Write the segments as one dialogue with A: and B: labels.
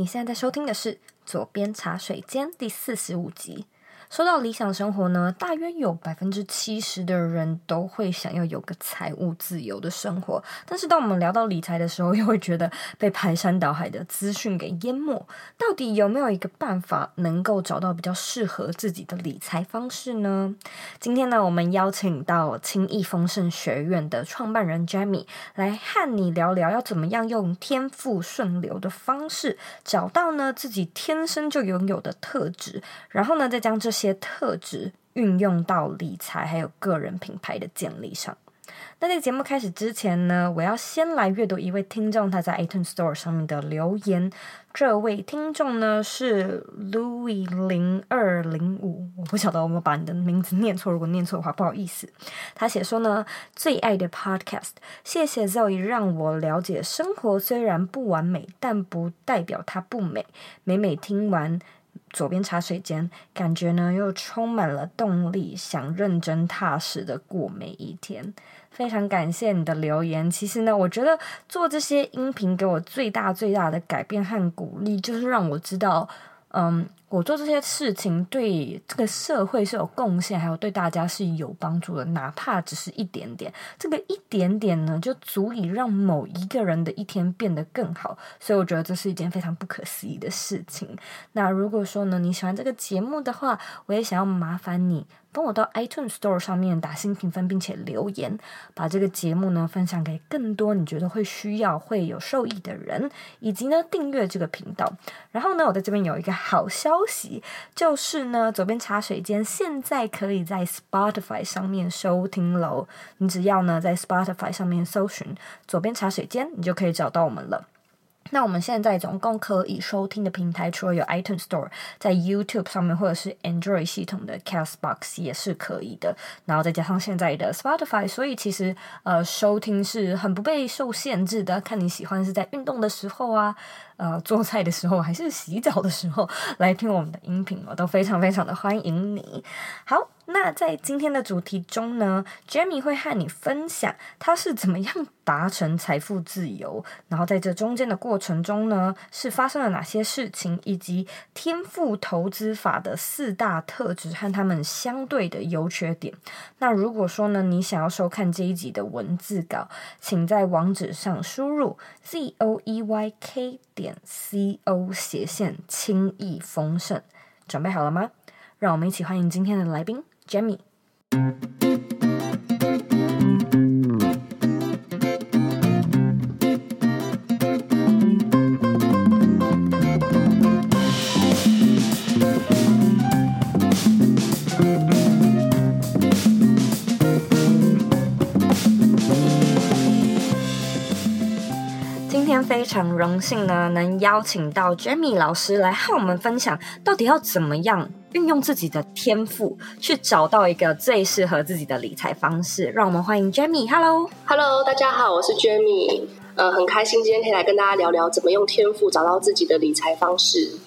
A: 你现在在收听的是《左边茶水间》第四十五集。说到理想生活呢，大约有百分之七十的人都会想要有个财务自由的生活。但是当我们聊到理财的时候，又会觉得被排山倒海的资讯给淹没。到底有没有一个办法能够找到比较适合自己的理财方式呢？今天呢，我们邀请到轻易丰盛学院的创办人 Jamie 来和你聊聊，要怎么样用天赋顺流的方式找到呢自己天生就拥有的特质，然后呢，再将这些些。特质运用到理财还有个人品牌的建立上。那在节目开始之前呢，我要先来阅读一位听众他在 iTunes Store 上面的留言。这位听众呢是 Louis 零二零五，我不晓得我有没有把你的名字念错，如果念错的话不好意思。他写说呢，最爱的 Podcast，谢谢 Zoe 让我了解生活虽然不完美，但不代表它不美。每每听完。左边茶水间，感觉呢又充满了动力，想认真踏实的过每一天。非常感谢你的留言。其实呢，我觉得做这些音频给我最大最大的改变和鼓励，就是让我知道，嗯。我做这些事情对这个社会是有贡献，还有对大家是有帮助的，哪怕只是一点点。这个一点点呢，就足以让某一个人的一天变得更好。所以我觉得这是一件非常不可思议的事情。那如果说呢，你喜欢这个节目的话，我也想要麻烦你。帮我到 iTunes Store 上面打新评分，并且留言，把这个节目呢分享给更多你觉得会需要、会有受益的人，以及呢订阅这个频道。然后呢，我在这边有一个好消息，就是呢，左边茶水间现在可以在 Spotify 上面收听喽。你只要呢在 Spotify 上面搜寻左边茶水间，你就可以找到我们了。那我们现在总共可以收听的平台，除了有 iTunes Store，在 YouTube 上面或者是 Android 系统的 Castbox 也是可以的，然后再加上现在的 Spotify，所以其实呃收听是很不被受限制的，看你喜欢是在运动的时候啊。呃，做菜的时候还是洗澡的时候来听我们的音频，我都非常非常的欢迎你。好，那在今天的主题中呢，Jamie 会和你分享他是怎么样达成财富自由，然后在这中间的过程中呢，是发生了哪些事情，以及天赋投资法的四大特质和他们相对的优缺点。那如果说呢，你想要收看这一集的文字稿，请在网址上输入 z o e y k 点。C O 斜线轻易丰盛，准备好了吗？让我们一起欢迎今天的来宾 Jemmy. 非常荣幸呢，能邀请到 Jamie 老师来和我们分享，到底要怎么样运用自己的天赋，去找到一个最适合自己的理财方式。让我们欢迎 Jamie。Hello，Hello，大家好，我是 Jamie。呃，很开心今天可以来跟大家聊聊怎么用天赋找到自己的理财方式。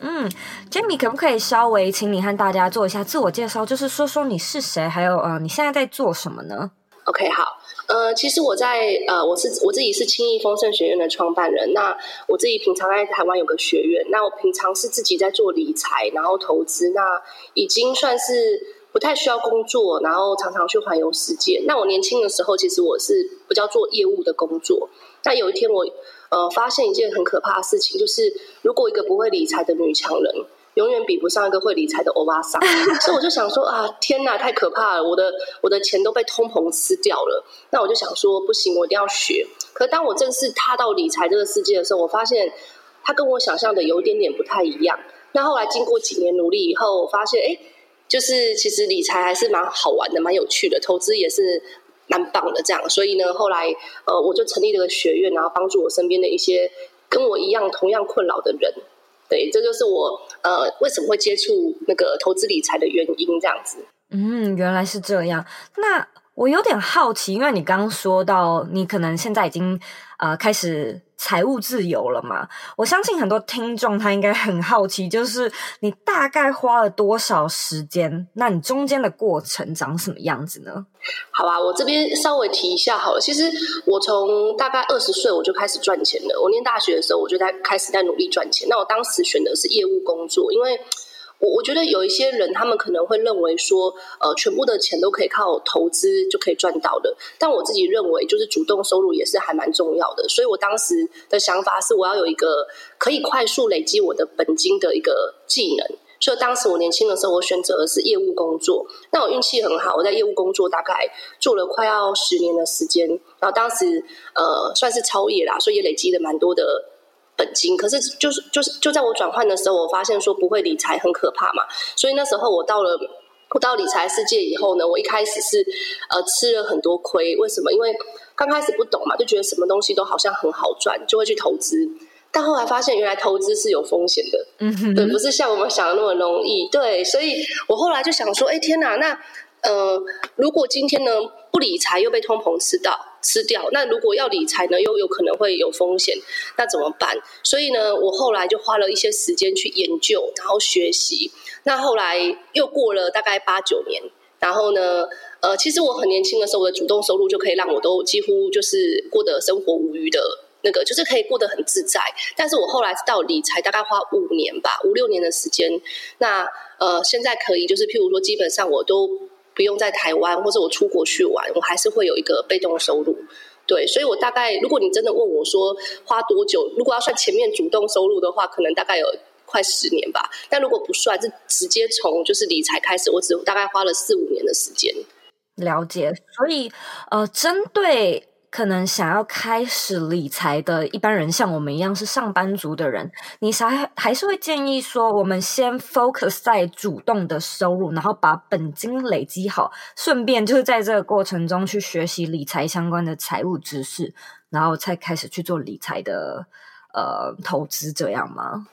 A: 嗯，Jamie 可不可以稍微请你和大家做一下自我介绍，就是说说你是谁，还有呃，你现在在做什么呢？OK，好。呃，其实我在呃，我是我自己是轻易丰盛学院的创办人。那我自己平常在台湾有个学院，那我平常是自己在做理财，然后投资，那已经算是不太需要工作，然后常常去环游世界。那我年轻的时候，其实我是比较做业务的工作。那有一天我呃发现一件很可怕的事情，就是如果一个不会理财的女强人。永远比不上一个会理财的欧巴桑，所以我就想说啊，天哪，太可怕了！我的我的钱都被通膨吃掉了。那我就想说，不行，我一定要学。可当我正式踏到理财这个世界的时候，我发现它跟我想象的有一点点不太一样。那后来经过几年努力以后，我发现哎，就是其实理财还是蛮好玩的，蛮有趣的，投资也是蛮棒的。这样，所以呢，后来呃，我就成立了个学院，然后帮助我身边的一些跟我一样同样困扰的人。对，这就是我呃为什么会接触那个投资理财的原因，这样子。嗯，原来是这样。那我有点好奇，因为你刚刚说到你可能现在已经呃开始财务自由了嘛？我相信很多听众他应该很好奇，就是你大概花了多少时间？那你中间的过程长什么样子呢？
B: 好吧，我这边稍微提一下好了。其实我从大概二十岁我就开始赚钱了。我念大学的时候我就在开始在努力赚钱。那我当时选的是业务工作，因为。我我觉得有一些人，他们可能会认为说，呃，全部的钱都可以靠投资就可以赚到的。但我自己认为，就是主动收入也是还蛮重要的。所以我当时的想法是，我要有一个可以快速累积我的本金的一个技能。所以当时我年轻的时候，我选择的是业务工作。那我运气很好，我在业务工作大概做了快要十年的时间。然后当时呃，算是超业啦，所以也累积了蛮多的。本金，可是就是就是就在我转换的时候，我发现说不会理财很可怕嘛，所以那时候我到了我到理财世界以后呢，我一开始是呃吃了很多亏，为什么？因为刚开始不懂嘛，就觉得什么东西都好像很好赚，就会去投资，但后来发现原来投资是有风险的，嗯哼，对，不是像我们想的那么容易，对，所以我后来就想说，哎，天哪，那呃，如果今天呢不理财又被通膨吃到。吃掉，那如果要理财呢，又有可能会有风险，那怎么办？所以呢，我后来就花了一些时间去研究，然后学习。那后来又过了大概八九年，然后呢，呃，其实我很年轻的时候，我的主动收入就可以让我都几乎就是过得生活无余的那个，就是可以过得很自在。但是我后来到理财大概花五年吧，五六年的时间。那呃，现在可以就是譬如说，基本上我都。不用在台湾，或者我出国去玩，我还是会有一个被动收入。对，所以我大概，如果你真的问我说花多久，如果要算前面主动收入的话，可能大概有快十年吧。但如果不算，是直接从就是理财开始，我只大概花了四五年的时间。
A: 了解，所以呃，针对。可能想要开始理财的一般人，像我们一样是上班族的人，你还还是会建议说，我们先 focus 在主动的收入，然后把本金累积好，顺便就是在这个过程中去学习理财相关的财务知识，然后才开始去做理财的呃投资，这样吗？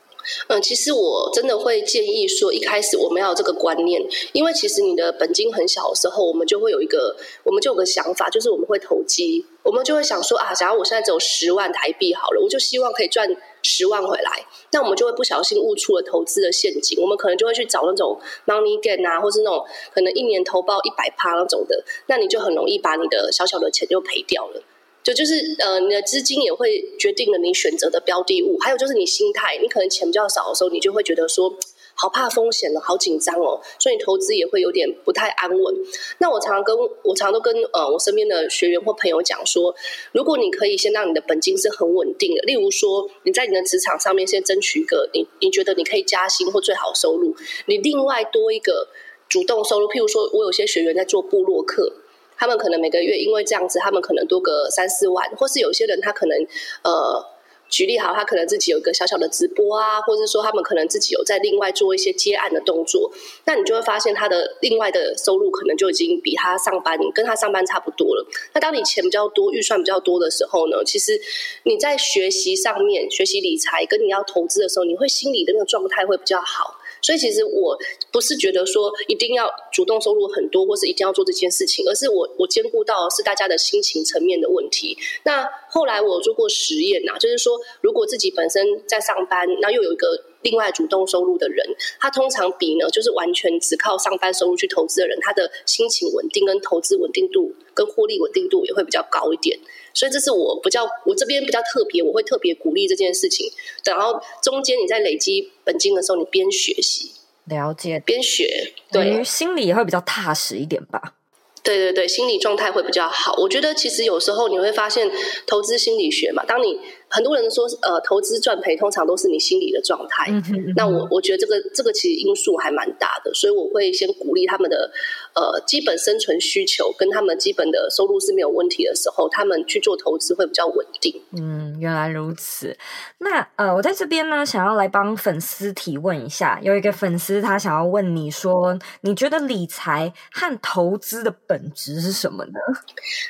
B: 嗯，其实我真的会建议说，一开始我们要有这个观念，因为其实你的本金很小的时候，我们就会有一个，我们就有个想法，就是我们会投机，我们就会想说啊，假如我现在只有十万台币好了，我就希望可以赚十万回来，那我们就会不小心误触了投资的陷阱，我们可能就会去找那种 money gain 啊，或是那种可能一年投报一百趴那种的，那你就很容易把你的小小的钱就赔掉了。就就是呃，你的资金也会决定了你选择的标的物，还有就是你心态，你可能钱比较少的时候，你就会觉得说好怕风险了，好紧张哦，所以你投资也会有点不太安稳。那我常常跟我常常都跟呃我身边的学员或朋友讲说，如果你可以先让你的本金是很稳定的，例如说你在你的职场上面先争取一个你你觉得你可以加薪或最好收入，你另外多一个主动收入，譬如说我有些学员在做部落客。他们可能每个月因为这样子，他们可能多个三四万，或是有些人他可能呃，举例好，他可能自己有一个小小的直播啊，或者是说他们可能自己有在另外做一些接案的动作，那你就会发现他的另外的收入可能就已经比他上班跟他上班差不多了。那当你钱比较多、预算比较多的时候呢，其实你在学习上面学习理财跟你要投资的时候，你会心里的那个状态会比较好。所以其实我不是觉得说一定要主动收入很多，或是一定要做这件事情，而是我我兼顾到是大家的心情层面的问题。那后来我做过实验呐，就是说如果自己本身在上班，那又有一个另外主动收入的人，他通常比呢就是完全只靠上班收入去投资的人，他的心情稳定跟投资稳定度跟获利稳定度也会比较高一点。所以这是我比较，我这边比较特别，我会特别鼓励这件事情。然后中间你在累积本金的时候，你边学习，
A: 了解，
B: 边学，
A: 对，心里也会比较踏实一点吧。
B: 对对对，心理状态会比较好。我觉得其实有时候你会发现，投资心理学嘛，当你。很多人说，呃，投资赚赔通常都是你心理的状态。嗯哼嗯哼。那我我觉得这个这个其实因素还蛮大的，所以我会先鼓励他们的呃基本生存需求跟他们基本的收入是没有问题的时候，他们去做投资会比较稳定。
A: 嗯，原来如此。那呃，我在这边呢，想要来帮粉丝提问一下，有一个粉丝他想要问你说，你觉得理财和投资的本质是什么呢？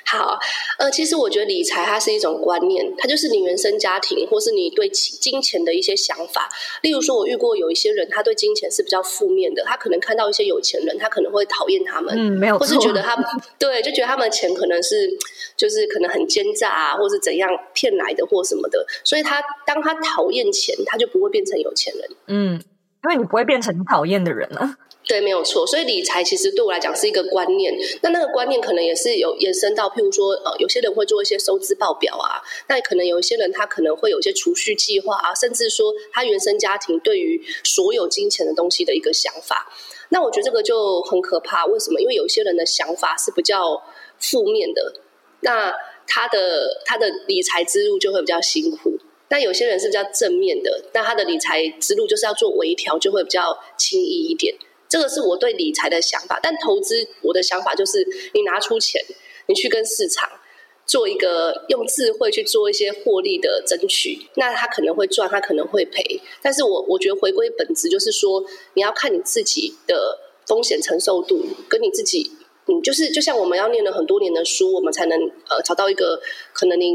B: 好，呃，其实我觉得理财它是一种观念，它就是你原生。生家庭，或是你对金钱的一些想法。例如说，我遇过有一些人，他对金钱是比较负面的，他可能看到一些有钱人，他可能会讨厌他们，
A: 嗯，没有，
B: 或是觉得他们 对，就觉得他们的钱可能是就是可能很奸诈啊，或是怎样骗来的或什么的。所以他当他讨厌钱，他就不会变成有钱人。
A: 嗯，因为你不会变成你讨厌的人了。
B: 对，没有错。所以理财其实对我来讲是一个观念。那那个观念可能也是有延伸到，譬如说，呃，有些人会做一些收支报表啊。那可能有一些人他可能会有一些储蓄计划啊，甚至说他原生家庭对于所有金钱的东西的一个想法。那我觉得这个就很可怕。为什么？因为有些人的想法是比较负面的，那他的他的理财之路就会比较辛苦。那有些人是比较正面的，那他的理财之路就是要做微调，就会比较轻易一点。这个是我对理财的想法，但投资我的想法就是，你拿出钱，你去跟市场做一个用智慧去做一些获利的争取，那他可能会赚，他可能会赔，但是我我觉得回归本质就是说，你要看你自己的风险承受度，跟你自己，嗯，就是就像我们要念了很多年的书，我们才能呃找到一个可能你。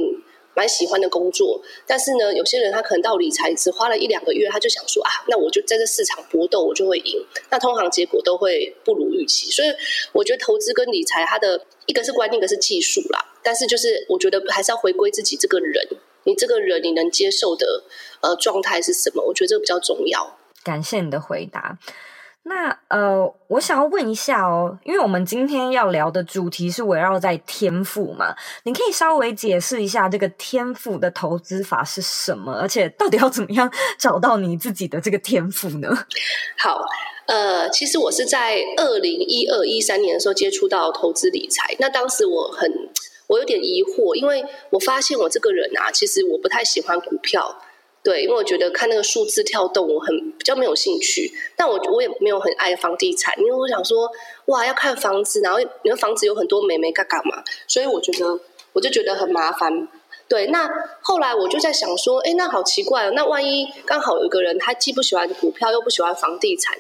B: 蛮喜欢的工作，但是呢，有些人他可能到理财只花了一两个月，他就想说啊，那我就在这市场搏斗，我就会赢。那通常结果都会不如预期。所以我觉得投资跟理财，它的一个是观念，一个是技术啦。但是就是我觉得还是要回归自己这个人，你这个人你能接受的呃状态是什么？我觉得这个比较重要。
A: 感谢你的回答。那呃，我想要问一下哦，因为我们今天要聊的主题是围绕在天赋嘛，你可以稍微解释一下这个天赋的投资法是什么，而且到底要怎么样 找到你自己的这个天赋呢？
B: 好，呃，其实我是在二零一二一三年的时候接触到投资理财，那当时我很我有点疑惑，因为我发现我这个人啊，其实我不太喜欢股票。对，因为我觉得看那个数字跳动，我很比较没有兴趣。但我我也没有很爱房地产，因为我想说，哇，要看房子，然后你的房子有很多美眉嘎嘎嘛，所以我觉得我就觉得很麻烦。对，那后来我就在想说，哎，那好奇怪哦，那万一刚好有一个人他既不喜欢股票又不喜欢房地产，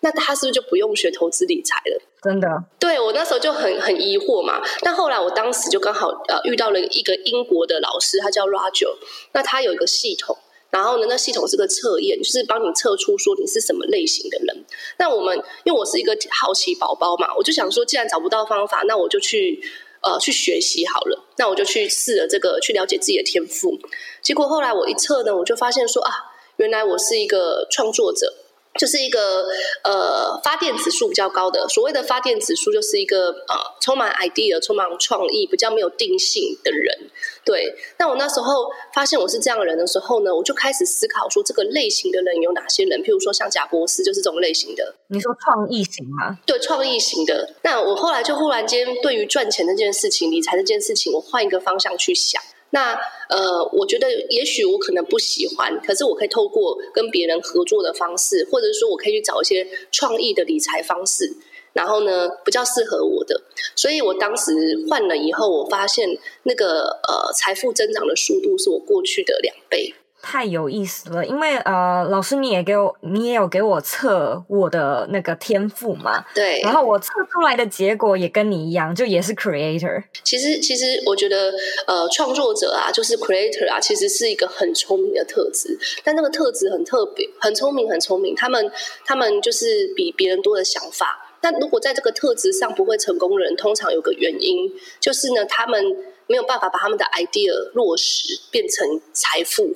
B: 那他是不是就不用学投资理财了？
A: 真的？
B: 对，我那时候就很很疑惑嘛。但后来我当时就刚好呃遇到了一个英国的老师，他叫 Roger，那他有一个系统。然后呢，那系统是个测验，就是帮你测出说你是什么类型的人。那我们因为我是一个好奇宝宝嘛，我就想说，既然找不到方法，那我就去呃去学习好了。那我就去试了这个，去了解自己的天赋。结果后来我一测呢，我就发现说啊，原来我是一个创作者。就是一个呃发电指数比较高的，所谓的发电指数就是一个呃充满 idea、充满创意、比较没有定性的人。对，那我那时候发现我是这样的人的时候呢，我就开始思考说这个类型的人有哪些人？譬如说像贾博士就是这种类型的。
A: 你说创意型吗？
B: 对，创意型的。那我后来就忽然间对于赚钱这件事情、理财这件事情，我换一个方向去想。那呃，我觉得也许我可能不喜欢，可是我可以透过跟别人合作的方式，或者说我可以去找一些创意的理财方式，然后呢，比较适合我的。所以我当时换了以后，我发现那个呃财富增长的速度是我过去的两倍。
A: 太有意思了，因为呃，老师你也给我，你也有给我测我的那个天赋嘛，
B: 对，
A: 然后我测出来的结果也跟你一样，就也是 creator。
B: 其实，其实我觉得呃，创作者啊，就是 creator 啊，其实是一个很聪明的特质，但那个特质很特别，很聪明，很聪明。他们，他们就是比别人多的想法。但如果在这个特质上不会成功的人，通常有个原因，就是呢，他们没有办法把他们的 idea 落实变成财富。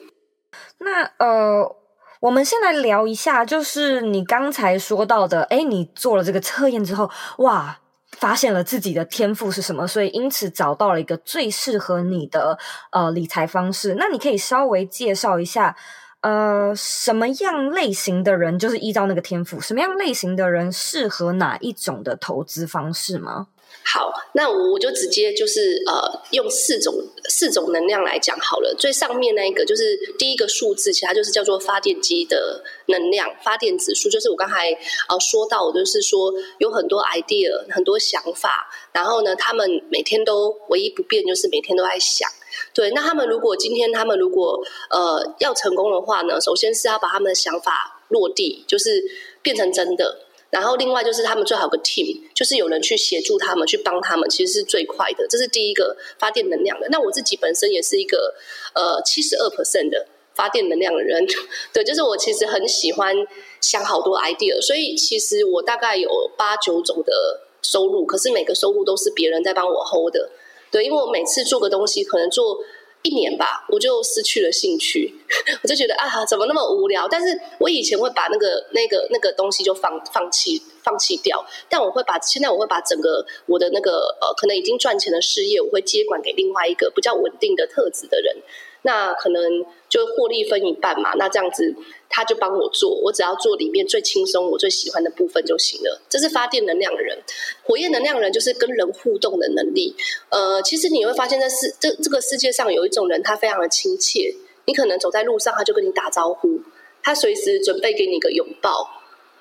A: 那呃，我们先来聊一下，就是你刚才说到的，诶，你做了这个测验之后，哇，发现了自己的天赋是什么，所以因此找到了一个最适合你的呃理财方式。那你可以稍微介绍一下，呃，什么样类型的人就是依照那个天赋，什么样类型的人适合哪一种的投资方式吗？
B: 好，那我就直接就是呃，用四种四种能量来讲好了。最上面那一个就是第一个数字，其实它就是叫做发电机的能量，发电指数。就是我刚才呃说到，就是说有很多 idea，很多想法，然后呢，他们每天都唯一不变，就是每天都在想。对，那他们如果今天他们如果呃要成功的话呢，首先是要把他们的想法落地，就是变成真的。然后另外就是他们最好有个 team，就是有人去协助他们，去帮他们，其实是最快的。这是第一个发电能量的。那我自己本身也是一个呃七十二 percent 的发电能量的人，对，就是我其实很喜欢想好多 idea，所以其实我大概有八九种的收入，可是每个收入都是别人在帮我 hold 的，对，因为我每次做个东西可能做。一年吧，我就失去了兴趣，我就觉得啊，怎么那么无聊？但是我以前会把那个、那个、那个东西就放放弃、放弃掉，但我会把现在我会把整个我的那个呃，可能已经赚钱的事业，我会接管给另外一个比较稳定的特质的人。那可能就获利分一半嘛，那这样子他就帮我做，我只要做里面最轻松、我最喜欢的部分就行了。这是发电能量的人，火焰能量人就是跟人互动的能力。呃，其实你会发现在世这这个世界上有一种人，他非常的亲切，你可能走在路上，他就跟你打招呼，他随时准备给你一个拥抱，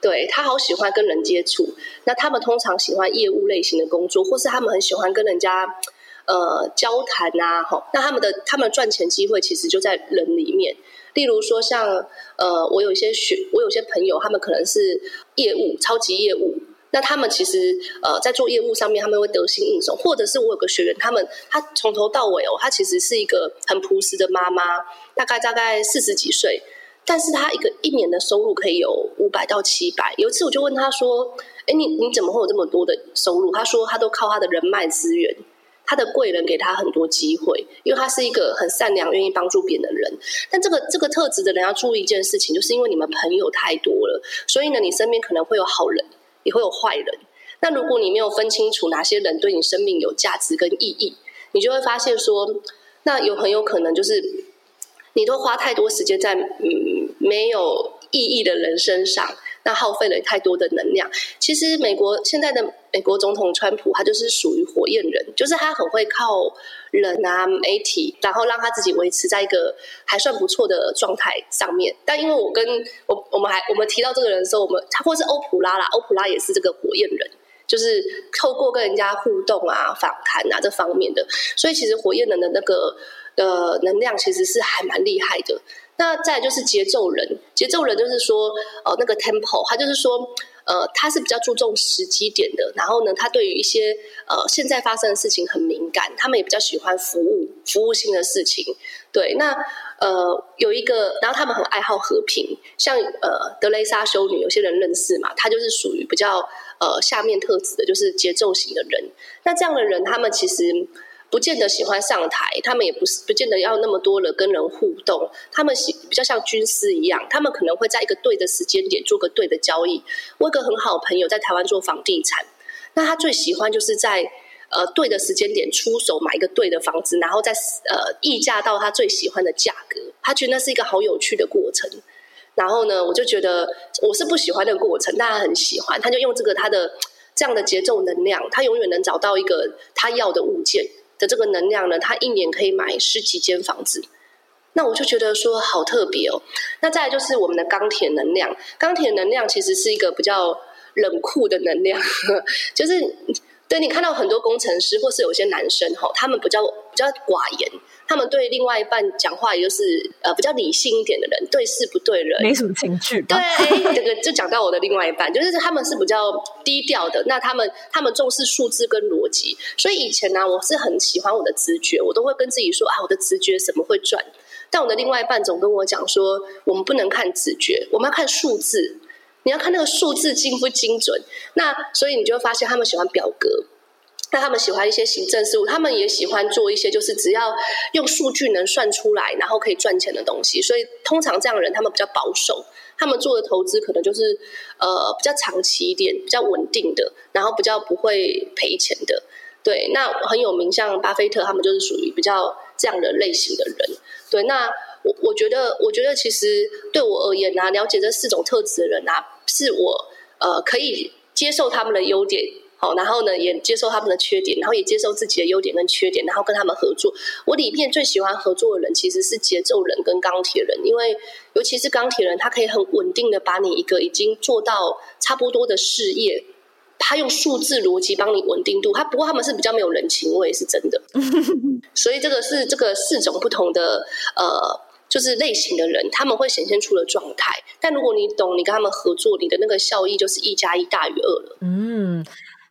B: 对，他好喜欢跟人接触。那他们通常喜欢业务类型的工作，或是他们很喜欢跟人家。呃，交谈啊，好，那他们的他们赚钱机会其实就在人里面。例如说像，像呃，我有一些学，我有些朋友，他们可能是业务，超级业务。那他们其实呃，在做业务上面，他们会得心应手。或者是我有个学员，他们他从头到尾哦，他其实是一个很朴实的妈妈，大概大概四十几岁，但是他一个一年的收入可以有五百到七百。有一次我就问他说：“哎，你你怎么会有这么多的收入？”他说：“他都靠他的人脉资源。”他的贵人给他很多机会，因为他是一个很善良、愿意帮助别人的人。但这个这个特质的人要注意一件事情，就是因为你们朋友太多了，所以呢，你身边可能会有好人，也会有坏人。那如果你没有分清楚哪些人对你生命有价值跟意义，你就会发现说，那有很有可能就是你都花太多时间在嗯没有意义的人身上。那耗费了太多的能量。其实，美国现在的美国总统川普，他就是属于火焰人，就是他很会靠人啊、媒体，然后让他自己维持在一个还算不错的状态上面。但因为我跟我我们还我们提到这个人的时候，我们他或是欧普拉啦，欧普拉也是这个火焰人，就是透过跟人家互动啊、访谈啊这方面的。所以，其实火焰人的那个呃能量其实是还蛮厉害的。那再就是节奏人，节奏人就是说，呃，那个 tempo，他就是说，呃，他是比较注重时机点的。然后呢，他对于一些呃现在发生的事情很敏感，他们也比较喜欢服务服务性的事情。对，那呃有一个，然后他们很爱好和平，像呃德雷莎修女，有些人认识嘛，他就是属于比较呃下面特质的，就是节奏型的人。那这样的人，他们其实。不见得喜欢上台，他们也不是不见得要那么多人跟人互动，他们喜比较像军师一样，他们可能会在一个对的时间点做个对的交易。我有个很好的朋友在台湾做房地产，那他最喜欢就是在呃对的时间点出手买一个对的房子，然后再呃溢价到他最喜欢的价格，他觉得那是一个好有趣的过程。然后呢，我就觉得我是不喜欢那个过程，但他很喜欢，他就用这个他的这样的节奏能量，他永远能找到一个他要的物件。的这个能量呢，他一年可以买十几间房子，那我就觉得说好特别哦。那再来就是我们的钢铁能量，钢铁能量其实是一个比较冷酷的能量，就是对你看到很多工程师或是有些男生哈，他们比较比较寡言。他们对另外一半讲话，也就是呃比较理性一点的人，对事不对人，
A: 没什么情趣。
B: 对，这个就讲到我的另外一半，就是他们是比较低调的。那他们他们重视数字跟逻辑，所以以前呢、啊，我是很喜欢我的直觉，我都会跟自己说啊，我的直觉怎么会赚。但我的另外一半总跟我讲说，我们不能看直觉，我们要看数字，你要看那个数字精不精准。那所以你就会发现，他们喜欢表格。那他们喜欢一些行政事务，他们也喜欢做一些就是只要用数据能算出来，然后可以赚钱的东西。所以通常这样的人，他们比较保守，他们做的投资可能就是呃比较长期一点、比较稳定的，然后比较不会赔钱的。对，那很有名，像巴菲特，他们就是属于比较这样的类型的人。对，那我我觉得，我觉得其实对我而言啊，了解这四种特质的人啊，是我呃可以接受他们的优点。好，然后呢，也接受他们的缺点，然后也接受自己的优点跟缺点，然后跟他们合作。我里面最喜欢合作的人其实是节奏人跟钢铁人，因为尤其是钢铁人，他可以很稳定的把你一个已经做到差不多的事业，他用数字逻辑帮你稳定度。他不过他们是比较没有人情味，是真的。所以这个是这个四种不同的呃就是类型的人，他们会显现出的状态。但如果你懂，你跟他们合作，你的那个效益就是一加一大于二了。
A: 嗯。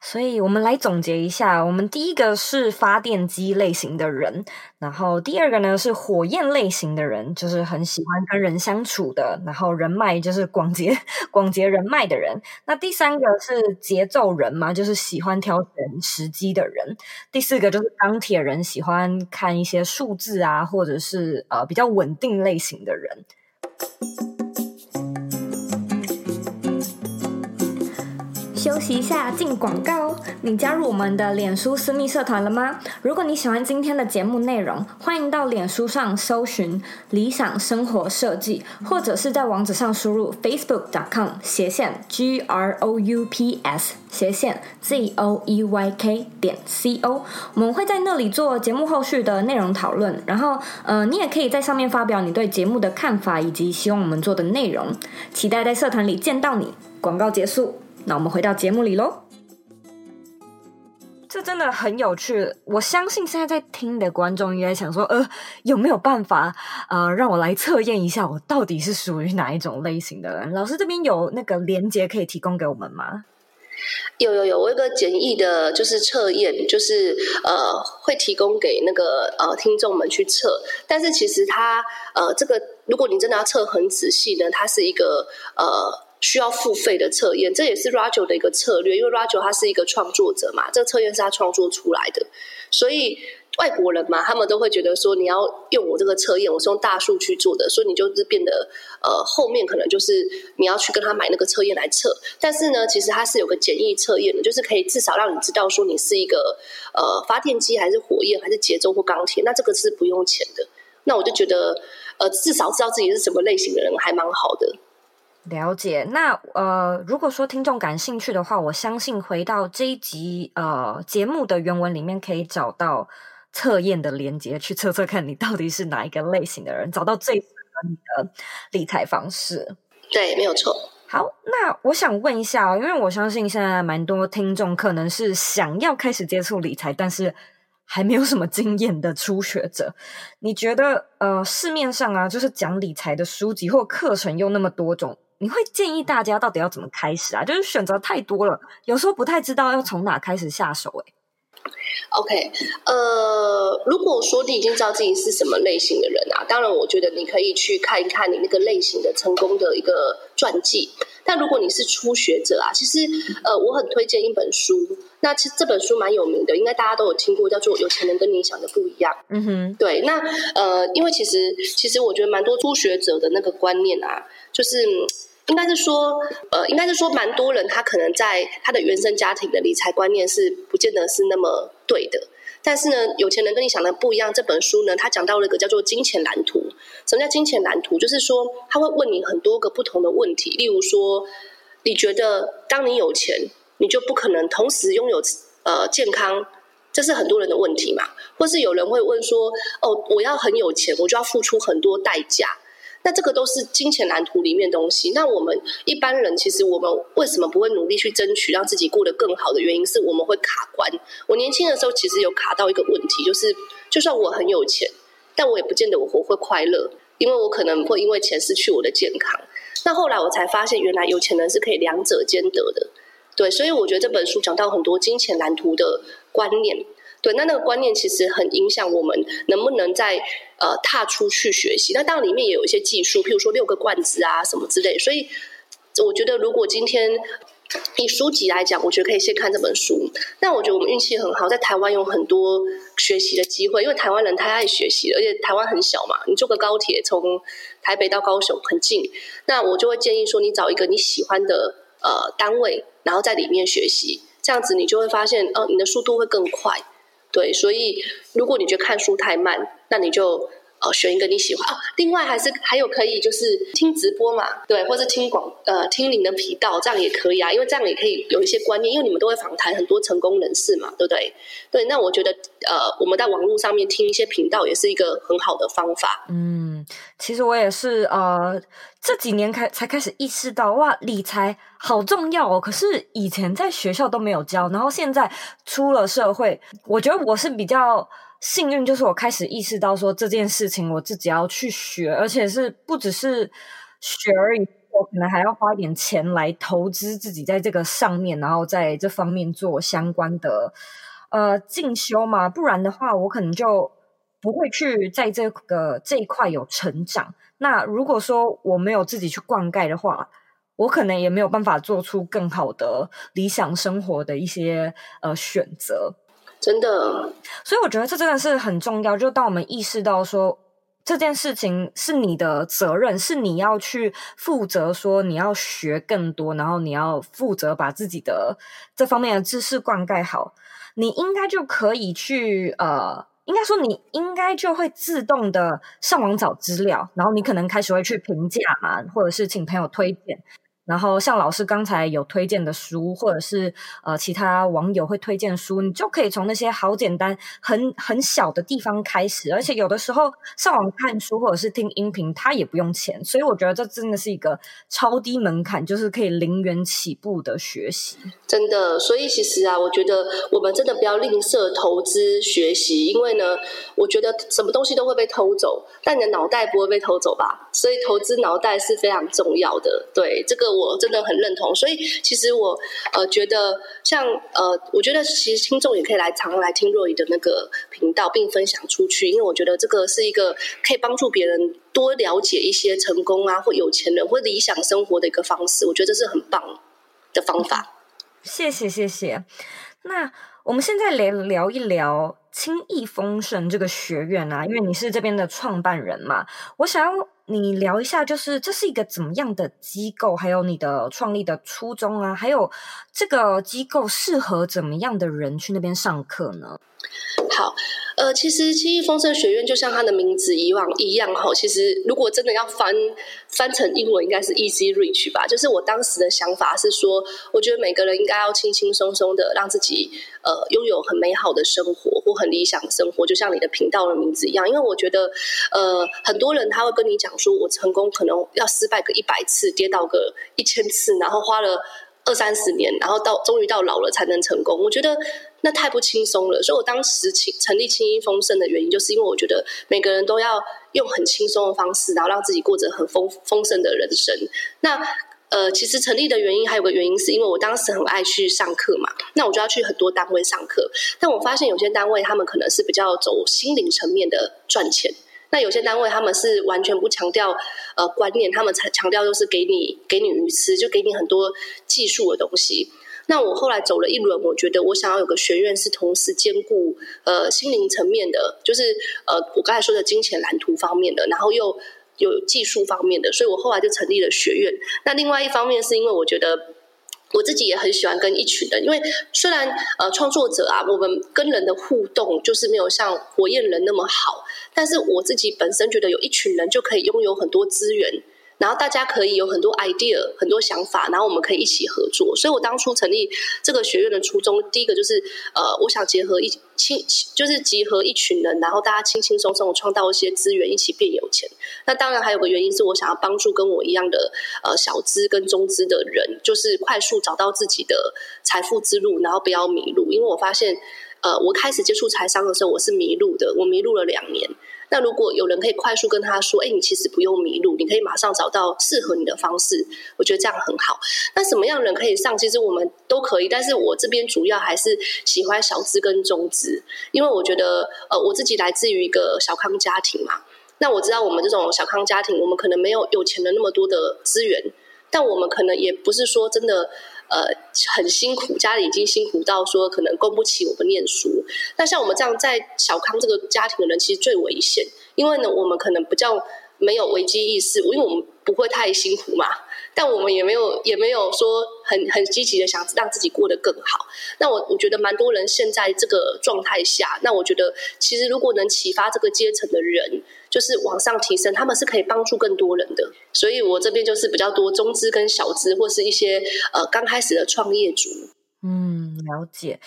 A: 所以我们来总结一下，我们第一个是发电机类型的人，然后第二个呢是火焰类型的人，就是很喜欢跟人相处的，然后人脉就是广结广结人脉的人。那第三个是节奏人嘛，就是喜欢挑选时机的人。第四个就是钢铁人，喜欢看一些数字啊，或者是呃比较稳定类型的人。休息一下，进广告哦。你加入我们的脸书私密社团了吗？如果你喜欢今天的节目内容，欢迎到脸书上搜寻“理想生活设计”，或者是在网址上输入 facebook.com 斜线 g r o u p s 斜线 z o e y k 点 c o。我们会在那里做节目后续的内容讨论。然后，呃，你也可以在上面发表你对节目的看法以及希望我们做的内容。期待在社团里见到你。广告结束。那我们回到节目里喽，这真的很有趣。我相信现在在听的观众应该想说，呃，有没有办法，呃，让我来测验一下，我到底是属于哪一种类型的人？老师这边有那个连接可以提供给我们吗？
B: 有有有，我有个简易的，就是测验，就是呃，会提供给那个呃听众们去测。但是其实它呃，这个如果你真的要测很仔细呢，它是一个呃。需要付费的测验，这也是 Roger 的一个策略，因为 Roger 他是一个创作者嘛，这个测验是他创作出来的，所以外国人嘛，他们都会觉得说，你要用我这个测验，我是用大数据做的，所以你就是变得呃，后面可能就是你要去跟他买那个测验来测，但是呢，其实它是有个简易测验的，就是可以至少让你知道说你是一个呃发电机还是火焰还是节奏或钢铁，那这个是不用钱的，那我就觉得呃，至少知道自己是什么类型的人还蛮好的。
A: 了解，那呃，如果说听众感兴趣的话，我相信回到这一集呃节目的原文里面，可以找到测验的连接，去测测看你到底是哪一个类型的人，找到最适合你的理财方式。
B: 对，没有错。
A: 好，那我想问一下哦，因为我相信现在蛮多听众可能是想要开始接触理财，但是还没有什么经验的初学者，你觉得呃市面上啊，就是讲理财的书籍或课程又那么多种。你会建议大家到底要怎么开始啊？就是选择太多了，有时候不太知道要从哪开始下手。哎
B: ，OK，呃，如果说你已经知道自己是什么类型的人啊，当然我觉得你可以去看一看你那个类型的成功的一个传记。但如果你是初学者啊，其实呃，我很推荐一本书。那其实这本书蛮有名的，应该大家都有听过，叫做《有钱人跟你想的不一样》。嗯哼，对。那呃，因为其实其实我觉得蛮多初学者的那个观念啊，就是。应该是说，呃，应该是说，蛮多人他可能在他的原生家庭的理财观念是不见得是那么对的。但是呢，有钱人跟你想的不一样。这本书呢，他讲到了一个叫做金钱蓝图。什么叫金钱蓝图？就是说，他会问你很多个不同的问题。例如说，你觉得当你有钱，你就不可能同时拥有呃健康，这是很多人的问题嘛？或是有人会问说，哦，我要很有钱，我就要付出很多代价。那这个都是金钱蓝图里面的东西。那我们一般人其实我们为什么不会努力去争取让自己过得更好的原因，是我们会卡关。我年轻的时候其实有卡到一个问题，就是就算我很有钱，但我也不见得我活会快乐，因为我可能会因为钱失去我的健康。那后来我才发现，原来有钱人是可以两者兼得的。对，所以我觉得这本书讲到很多金钱蓝图的观念。对，那那个观念其实很影响我们能不能在呃踏出去学习。那当然里面也有一些技术，譬如说六个罐子啊什么之类。所以我觉得，如果今天以书籍来讲，我觉得可以先看这本书。那我觉得我们运气很好，在台湾有很多学习的机会，因为台湾人太爱学习了，而且台湾很小嘛，你坐个高铁从台北到高雄很近。那我就会建议说，你找一个你喜欢的呃单位，然后在里面学习，这样子你就会发现，哦、你的速度会更快。对，所以如果你觉得看书太慢，那你就呃选一个你喜欢哦。另外还是还有可以就是听直播嘛，对，或者听广呃听您的频道，这样也可以啊，因为这样也可以有一些观念，因为你们都会访谈很多成功人士嘛，对不对？对，那我觉得呃我们在网络上面听一些频道也是一个很好的方法。
A: 嗯，其实我也是呃。这几年开才开始意识到，哇，理财好重要哦！可是以前在学校都没有教，然后现在出了社会，我觉得我是比较幸运，就是我开始意识到说这件事情我自己要去学，而且是不只是学而已，我可能还要花一点钱来投资自己在这个上面，然后在这方面做相关的呃进修嘛，不然的话我可能就不会去在这个这一块有成长。那如果说我没有自己去灌溉的话，我可能也没有办法做出更好的理想生活的一些呃选择。
B: 真的，
A: 所以我觉得这真的是很重要。就当我们意识到说这件事情是你的责任，是你要去负责，说你要学更多，然后你要负责把自己的这方面的知识灌溉好，你应该就可以去呃，应该说你应该就会自动的上网找资料，然后你可能开始会去评价嘛，或者是请朋友推荐。然后像老师刚才有推荐的书，或者是呃其他网友会推荐书，你就可以从那些好简单、很很小的地方开始。而且有的时候上网看书或者是听音频，它也不用钱，所以我觉得这真的是一个超低门槛，就是可以零元起步的学习。
B: 真的，所以其实啊，我觉得我们真的不要吝啬投资学习，因为呢，我觉得什么东西都会被偷走，但你的脑袋不会被偷走吧？所以投资脑袋是非常重要的。对这个。我真的很认同，所以其实我呃觉得像呃，我觉得其实听众也可以来常来听若雨的那个频道，并分享出去，因为我觉得这个是一个可以帮助别人多了解一些成功啊，或有钱人或理想生活的一个方式。我觉得这是很棒的方法。
A: 谢谢谢谢。那我们现在来聊一聊轻易丰盛这个学院啊，因为你是这边的创办人嘛，我想要。你聊一下，就是这是一个怎么样的机构，还有你的创立的初衷啊，还有这个机构适合怎么样的人去那边上课呢？
B: 好，呃，其实轻易丰盛学院就像它的名字以往一样哈，其实如果真的要翻翻成英文，应该是 Easy reach 吧。就是我当时的想法是说，我觉得每个人应该要轻轻松松的让自己呃拥有很美好的生活或很理想的生活，就像你的频道的名字一样。因为我觉得呃很多人他会跟你讲说，我成功可能要失败个一百次，跌倒个一千次，然后花了二三十年，然后到终于到老了才能成功。我觉得。那太不轻松了，所以我当时成立轻易丰盛的原因，就是因为我觉得每个人都要用很轻松的方式，然后让自己过着很丰丰盛的人生。那呃，其实成立的原因还有个原因，是因为我当时很爱去上课嘛，那我就要去很多单位上课。但我发现有些单位他们可能是比较走心灵层面的赚钱，那有些单位他们是完全不强调呃观念，他们才强调就是给你给你鱼吃，就给你很多技术的东西。那我后来走了一轮，我觉得我想要有个学院是同时兼顾呃心灵层面的，就是呃我刚才说的金钱蓝图方面的，然后又有技术方面的，所以我后来就成立了学院。那另外一方面是因为我觉得我自己也很喜欢跟一群人，因为虽然呃创作者啊，我们跟人的互动就是没有像火焰人那么好，但是我自己本身觉得有一群人就可以拥有很多资源。然后大家可以有很多 idea、很多想法，然后我们可以一起合作。所以我当初成立这个学院的初衷，第一个就是呃，我想结合一轻，就是集合一群人，然后大家轻轻松松的创造一些资源，一起变有钱。那当然还有个原因是我想要帮助跟我一样的呃小资跟中资的人，就是快速找到自己的财富之路，然后不要迷路。因为我发现，呃，我开始接触财商的时候，我是迷路的，我迷路了两年。那如果有人可以快速跟他说：“哎，你其实不用迷路，你可以马上找到适合你的方式。”我觉得这样很好。那什么样的人可以上？其实我们都可以，但是我这边主要还是喜欢小资跟中资，因为我觉得，呃，我自己来自于一个小康家庭嘛。那我知道我们这种小康家庭，我们可能没有有钱人那么多的资源，但我们可能也不是说真的。呃，很辛苦，家里已经辛苦到说可能供不起我们念书。那像我们这样在小康这个家庭的人，其实最危险，因为呢，我们可能比较没有危机意识，因为我们不会太辛苦嘛。但我们也没有也没有说很很积极的想让自己过得更好。那我我觉得蛮多人现在这个状态下，那我觉得其实如果能启发这个阶层的人，就是往上提升，他们是可以帮助更多人的。所以我这边就是比较多中资跟小资，或是一些呃刚开始的创业族。
A: 嗯，了解。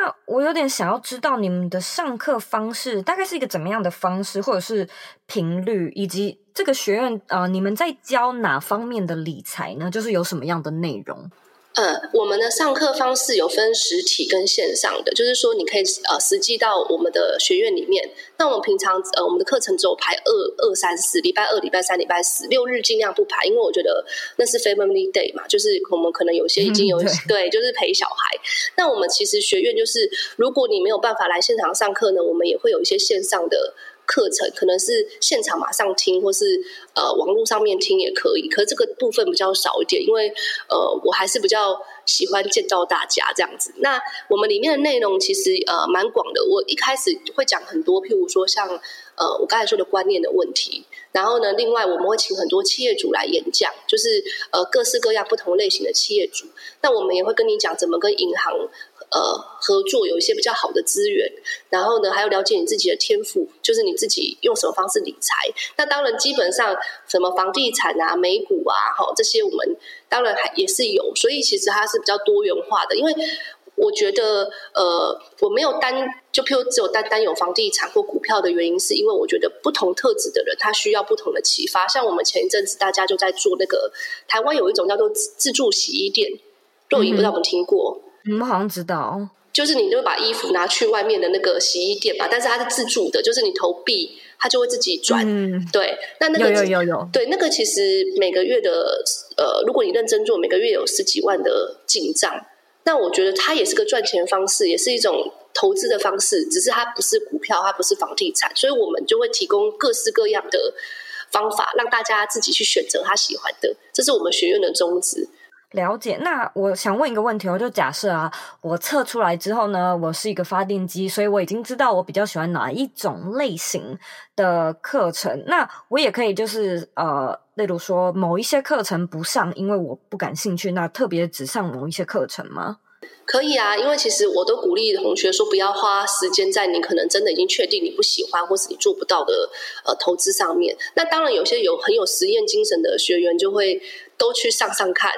A: 那我有点想要知道你们的上课方式大概是一个怎么样的方式，或者是频率，以及这个学院啊、你们在教哪方面的理财呢？就是有什么样的内容？
B: 嗯，我们的上课方式有分实体跟线上的，就是说你可以呃实际到我们的学院里面。那我们平常呃我们的课程只有排二二三四，礼拜二、礼拜三、礼拜四，六日尽量不排，因为我觉得那是 Family Day 嘛，就是我们可能有些已经有、嗯、对，就是陪小孩。那我们其实学院就是，如果你没有办法来现场上课呢，我们也会有一些线上的。课程可能是现场马上听，或是呃网络上面听也可以，可是这个部分比较少一点，因为呃我还是比较喜欢见到大家这样子。那我们里面的内容其实呃蛮广的，我一开始会讲很多，譬如说像呃我刚才说的观念的问题，然后呢，另外我们会请很多企业主来演讲，就是呃各式各样不同类型的企业主，那我们也会跟你讲怎么跟银行。呃，合作有一些比较好的资源，然后呢，还要了解你自己的天赋，就是你自己用什么方式理财。那当然，基本上什么房地产啊、美股啊，哈，这些我们当然还也是有。所以其实它是比较多元化的，因为我觉得，呃，我没有单就譬如只有单单有房地产或股票的原因，是因为我觉得不同特质的人他需要不同的启发。像我们前一阵子大家就在做那个台湾有一种叫做自自助洗衣店，若仪不知道有没有听过。
A: 你们好像知道，
B: 就是你就把衣服拿去外面的那个洗衣店吧，但是它是自助的，就是你投币，它就会自己转。嗯，对，那那个
A: 有有有有，
B: 对，那个其实每个月的呃，如果你认真做，每个月有十几万的进账，那我觉得它也是个赚钱方式，也是一种投资的方式，只是它不是股票，它不是房地产，所以我们就会提供各式各样的方法，让大家自己去选择他喜欢的，这是我们学院的宗旨。
A: 了解，那我想问一个问题，我就假设啊，我测出来之后呢，我是一个发电机，所以我已经知道我比较喜欢哪一种类型的课程。那我也可以就是呃，例如说某一些课程不上，因为我不感兴趣，那特别只上某一些课程吗？
B: 可以啊，因为其实我都鼓励同学说，不要花时间在你可能真的已经确定你不喜欢或是你做不到的呃投资上面。那当然，有些有很有实验精神的学员就会都去上上看。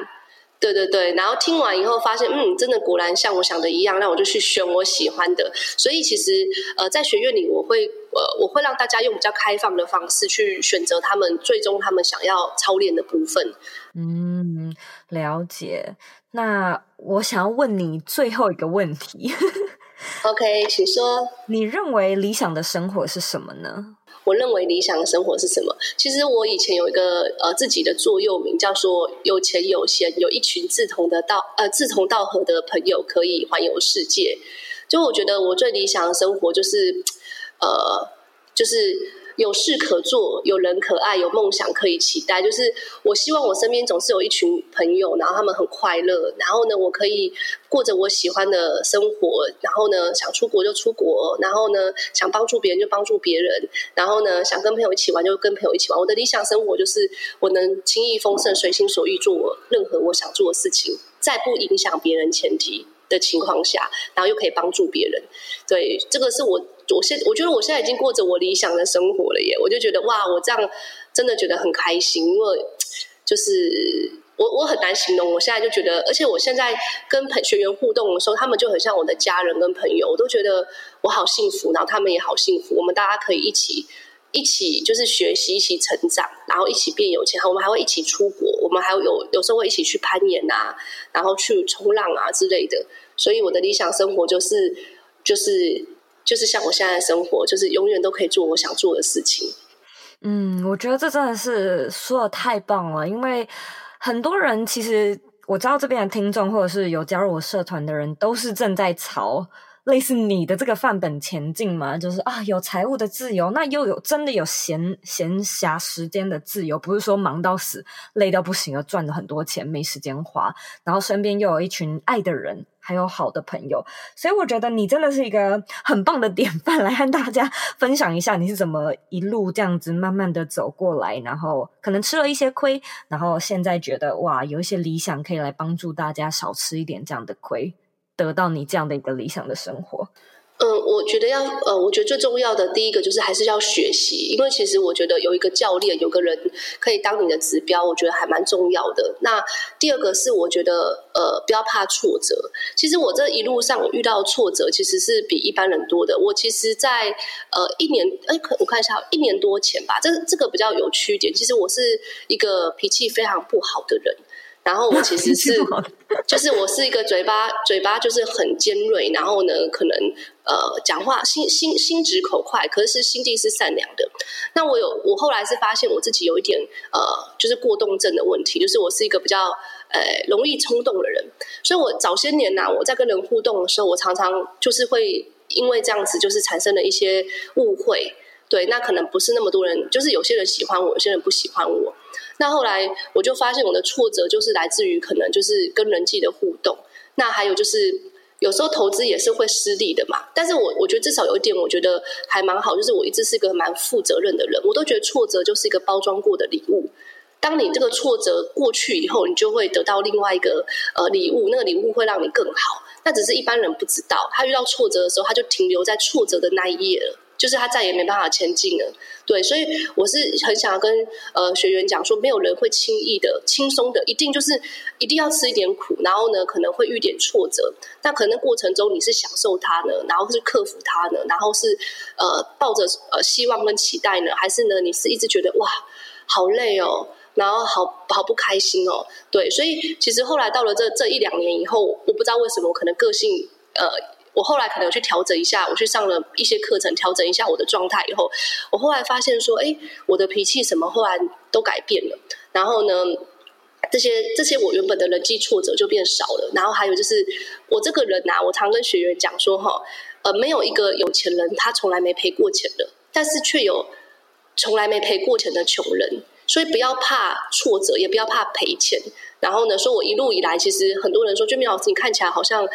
B: 对对对，然后听完以后发现，嗯，真的果然像我想的一样，那我就去选我喜欢的。所以其实，呃，在学院里，我会，呃，我会让大家用比较开放的方式去选择他们最终他们想要操练的部分。
A: 嗯，了解。那我想要问你最后一个问题。
B: OK，请说。
A: 你认为理想的生活是什么呢？
B: 我认为理想的生活是什么？其实我以前有一个呃自己的座右铭，叫做“有钱有闲，有一群志同的道呃志同道合的朋友，可以环游世界”。就我觉得我最理想的生活就是呃就是。有事可做，有人可爱，有梦想可以期待。就是我希望我身边总是有一群朋友，然后他们很快乐，然后呢，我可以过着我喜欢的生活。然后呢，想出国就出国，然后呢，想帮助别人就帮助别人，然后呢，想跟朋友一起玩就跟朋友一起玩。我的理想生活就是我能轻易丰盛，随心所欲做我任何我想做的事情，在不影响别人前提的情况下，然后又可以帮助别人。对，这个是我。我现我觉得我现在已经过着我理想的生活了耶！我就觉得哇，我这样真的觉得很开心，因为就是我我很难形容。我现在就觉得，而且我现在跟朋学员互动的时候，他们就很像我的家人跟朋友，我都觉得我好幸福，然后他们也好幸福。我们大家可以一起一起就是学习，一起成长，然后一起变有钱。我们还会一起出国，我们还有有时候会一起去攀岩啊，然后去冲浪啊之类的。所以我的理想生活就是就是。就是像我现在的生活，就是永远都可以做我想做的事情。
A: 嗯，我觉得这真的是说的太棒了，因为很多人其实我知道这边的听众或者是有加入我社团的人，都是正在朝类似你的这个范本前进嘛，就是啊，有财务的自由，那又有真的有闲闲暇时间的自由，不是说忙到死、累到不行而赚了很多钱没时间花，然后身边又有一群爱的人。还有好的朋友，所以我觉得你真的是一个很棒的典范，来和大家分享一下你是怎么一路这样子慢慢的走过来，然后可能吃了一些亏，然后现在觉得哇，有一些理想可以来帮助大家少吃一点这样的亏，得到你这样的一个理想的生活。
B: 嗯，我觉得要呃，我觉得最重要的第一个就是还是要学习，因为其实我觉得有一个教练，有个人可以当你的指标，我觉得还蛮重要的。那第二个是我觉得呃，不要怕挫折。其实我这一路上我遇到挫折，其实是比一般人多的。我其实在呃一年，哎，我看一下，一年多前吧，这这个比较有趣一点。其实我是一个脾气非常不好的人。然后我其实 是，就是我是一个嘴巴嘴巴就是很尖锐，然后呢，可能呃讲话心心心直口快，可是心地是善良的。那我有我后来是发现我自己有一点呃，就是过动症的问题，就是我是一个比较呃容易冲动的人。所以我早些年呐、啊，我在跟人互动的时候，我常常就是会因为这样子，就是产生了一些误会。对，那可能不是那么多人，就是有些人喜欢我，有些人不喜欢我。那后来我就发现，我的挫折就是来自于可能就是跟人际的互动。那还有就是有时候投资也是会失利的嘛。但是我我觉得至少有一点，我觉得还蛮好，就是我一直是一个蛮负责任的人。我都觉得挫折就是一个包装过的礼物。当你这个挫折过去以后，你就会得到另外一个呃礼物，那个礼物会让你更好。那只是一般人不知道，他遇到挫折的时候，他就停留在挫折的那一页了。就是他再也没办法前进了，对，所以我是很想要跟呃学员讲说，没有人会轻易的、轻松的，一定就是一定要吃一点苦，然后呢可能会遇点挫折，那可能过程中你是享受它呢，然后是克服它呢，然后是呃抱着呃希望跟期待呢，还是呢你是一直觉得哇好累哦，然后好好不开心哦，对，所以其实后来到了这这一两年以后，我不知道为什么可能个性呃。我后来可能有去调整一下，我去上了一些课程，调整一下我的状态以后，我后来发现说，哎，我的脾气什么后来都改变了。然后呢，这些这些我原本的人际挫折就变少了。然后还有就是，我这个人呐、我常跟学员讲说，哈，呃，没有一个有钱人他从来没赔过钱的，但是却有从来没赔过钱的穷人。所以不要怕挫折，也不要怕赔钱。然后呢，说我一路以来，其实很多人说，俊明老师，你看起来好像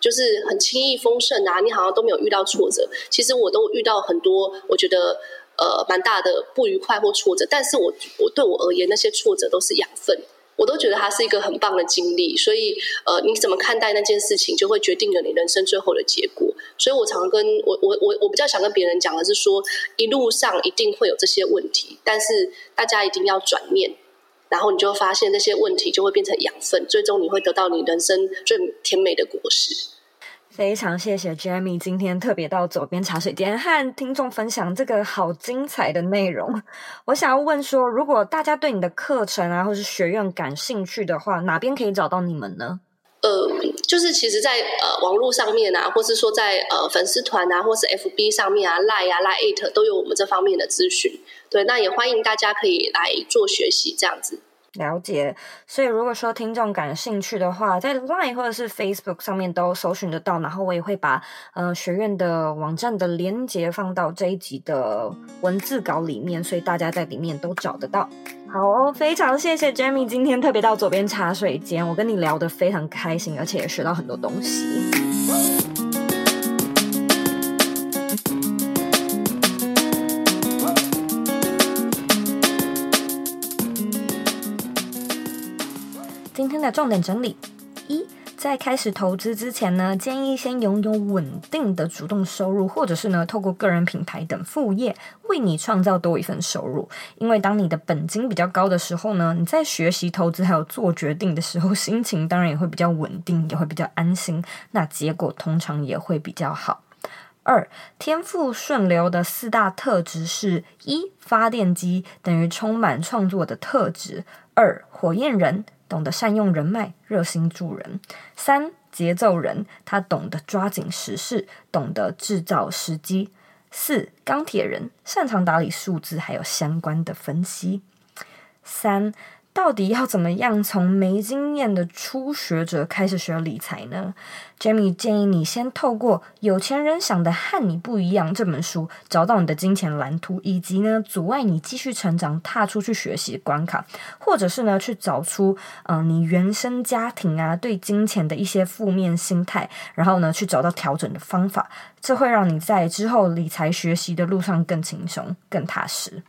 B: 就是很轻易丰盛啊，你好像都没有遇到挫折。其实我都遇到很多，我觉得呃蛮大的不愉快或挫折。但是我我对我而言，那些挫折都是养分。我都觉得它是一个很棒的经历，所以呃，你怎么看待那件事情，就会决定了你人生最后的结果。所以我常跟我我我我比较想跟别人讲的是说，一路上一定会有这些问题，但是大家一定要转念，然后你就会发现那些问题就会变成养分，最终你会得到你人生最甜美的果实。
A: 非常谢谢 Jamie 今天特别到左边茶水间和听众分享这个好精彩的内容。我想要问说，如果大家对你的课程啊，或是学院感兴趣的话，哪边可以找到你们呢？
B: 呃，就是其实在，呃网络上面啊，或是说在呃粉丝团啊，或是 FB 上面啊，Line 啊，Line@ 都有我们这方面的咨询。对，那也欢迎大家可以来做学习，这样子。
A: 了解，所以如果说听众感兴趣的话，在 Line 或者是 Facebook 上面都搜寻得到，然后我也会把呃学院的网站的连接放到这一集的文字稿里面，所以大家在里面都找得到。好哦，非常谢谢 Jamie 今天特别到左边茶水间，我跟你聊得非常开心，而且也学到很多东西。今天的重点整理：一，在开始投资之前呢，建议先拥有稳定的主动收入，或者是呢，透过个人品牌等副业为你创造多一份收入。因为当你的本金比较高的时候呢，你在学习投资还有做决定的时候，心情当然也会比较稳定，也会比较安心，那结果通常也会比较好。二，天赋顺流的四大特质是：一，发电机等于充满创作的特质；二，火焰人。懂得善用人脉，热心助人。三、节奏人，他懂得抓紧时事，懂得制造时机。四、钢铁人，擅长打理数字，还有相关的分析。三。到底要怎么样从没经验的初学者开始学理财呢？Jamie 建议你先透过《有钱人想的和你不一样》这本书，找到你的金钱蓝图，以及呢阻碍你继续成长、踏出去学习的关卡，或者是呢去找出嗯、你原生家庭啊对金钱的一些负面心态，然后呢去找到调整的方法，这会让你在之后理财学习的路上更轻松、更踏实。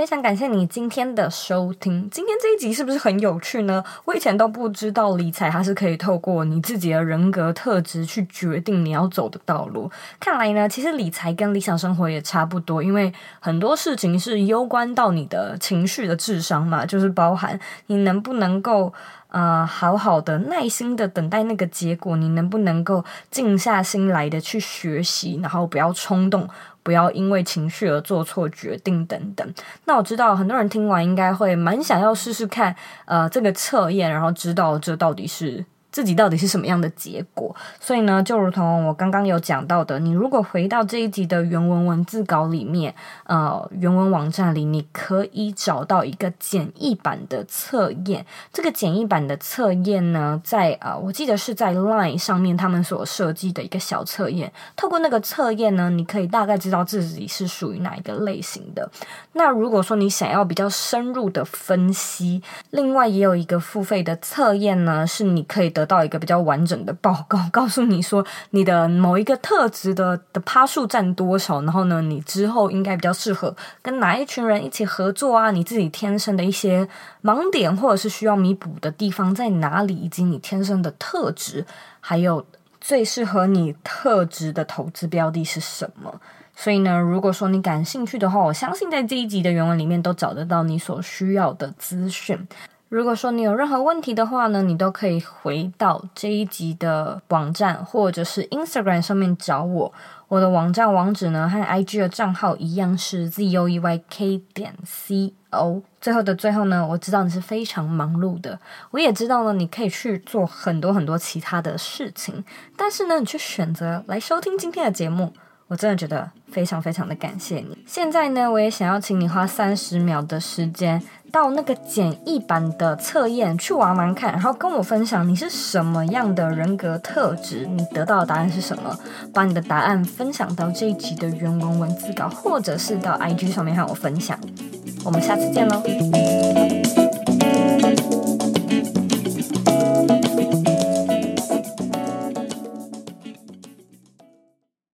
A: 非常感谢你今天的收听。今天这一集是不是很有趣呢？我以前都不知道理财它是可以透过你自己的人格特质去决定你要走的道路。看来呢，其实理财跟理想生活也差不多，因为很多事情是攸关到你的情绪的智商嘛，就是包含你能不能够。呃，好好的、耐心的等待那个结果，你能不能够静下心来的去学习，然后不要冲动，不要因为情绪而做错决定等等。那我知道很多人听完应该会蛮想要试试看，呃，这个测验，然后知道这到底是。自己到底是什么样的结果？所以呢，就如同我刚刚有讲到的，你如果回到这一集的原文文字稿里面，呃，原文网站里，你可以找到一个简易版的测验。这个简易版的测验呢，在呃，我记得是在 Line 上面他们所设计的一个小测验。透过那个测验呢，你可以大概知道自己是属于哪一个类型的。那如果说你想要比较深入的分析，另外也有一个付费的测验呢，是你可以的。得到一个比较完整的报告，告诉你说你的某一个特质的的趴数占多少，然后呢，你之后应该比较适合跟哪一群人一起合作啊？你自己天生的一些盲点或者是需要弥补的地方在哪里，以及你天生的特质，还有最适合你特质的投资标的是什么？所以呢，如果说你感兴趣的话，我相信在这一集的原文里面都找得到你所需要的资讯。如果说你有任何问题的话呢，你都可以回到这一集的网站或者是 Instagram 上面找我。我的网站网址呢和 IG 的账号一样是 ZOEYK 点 CO。最后的最后呢，我知道你是非常忙碌的，我也知道呢你可以去做很多很多其他的事情，但是呢，你却选择来收听今天的节目。我真的觉得非常非常的感谢你。现在呢，我也想要请你花三十秒的时间到那个简易版的测验去玩玩看，然后跟我分享你是什么样的人格特质，你得到的答案是什么？把你的答案分享到这一集的原文文字稿，或者是到 IG 上面和我分享。我们下次见喽。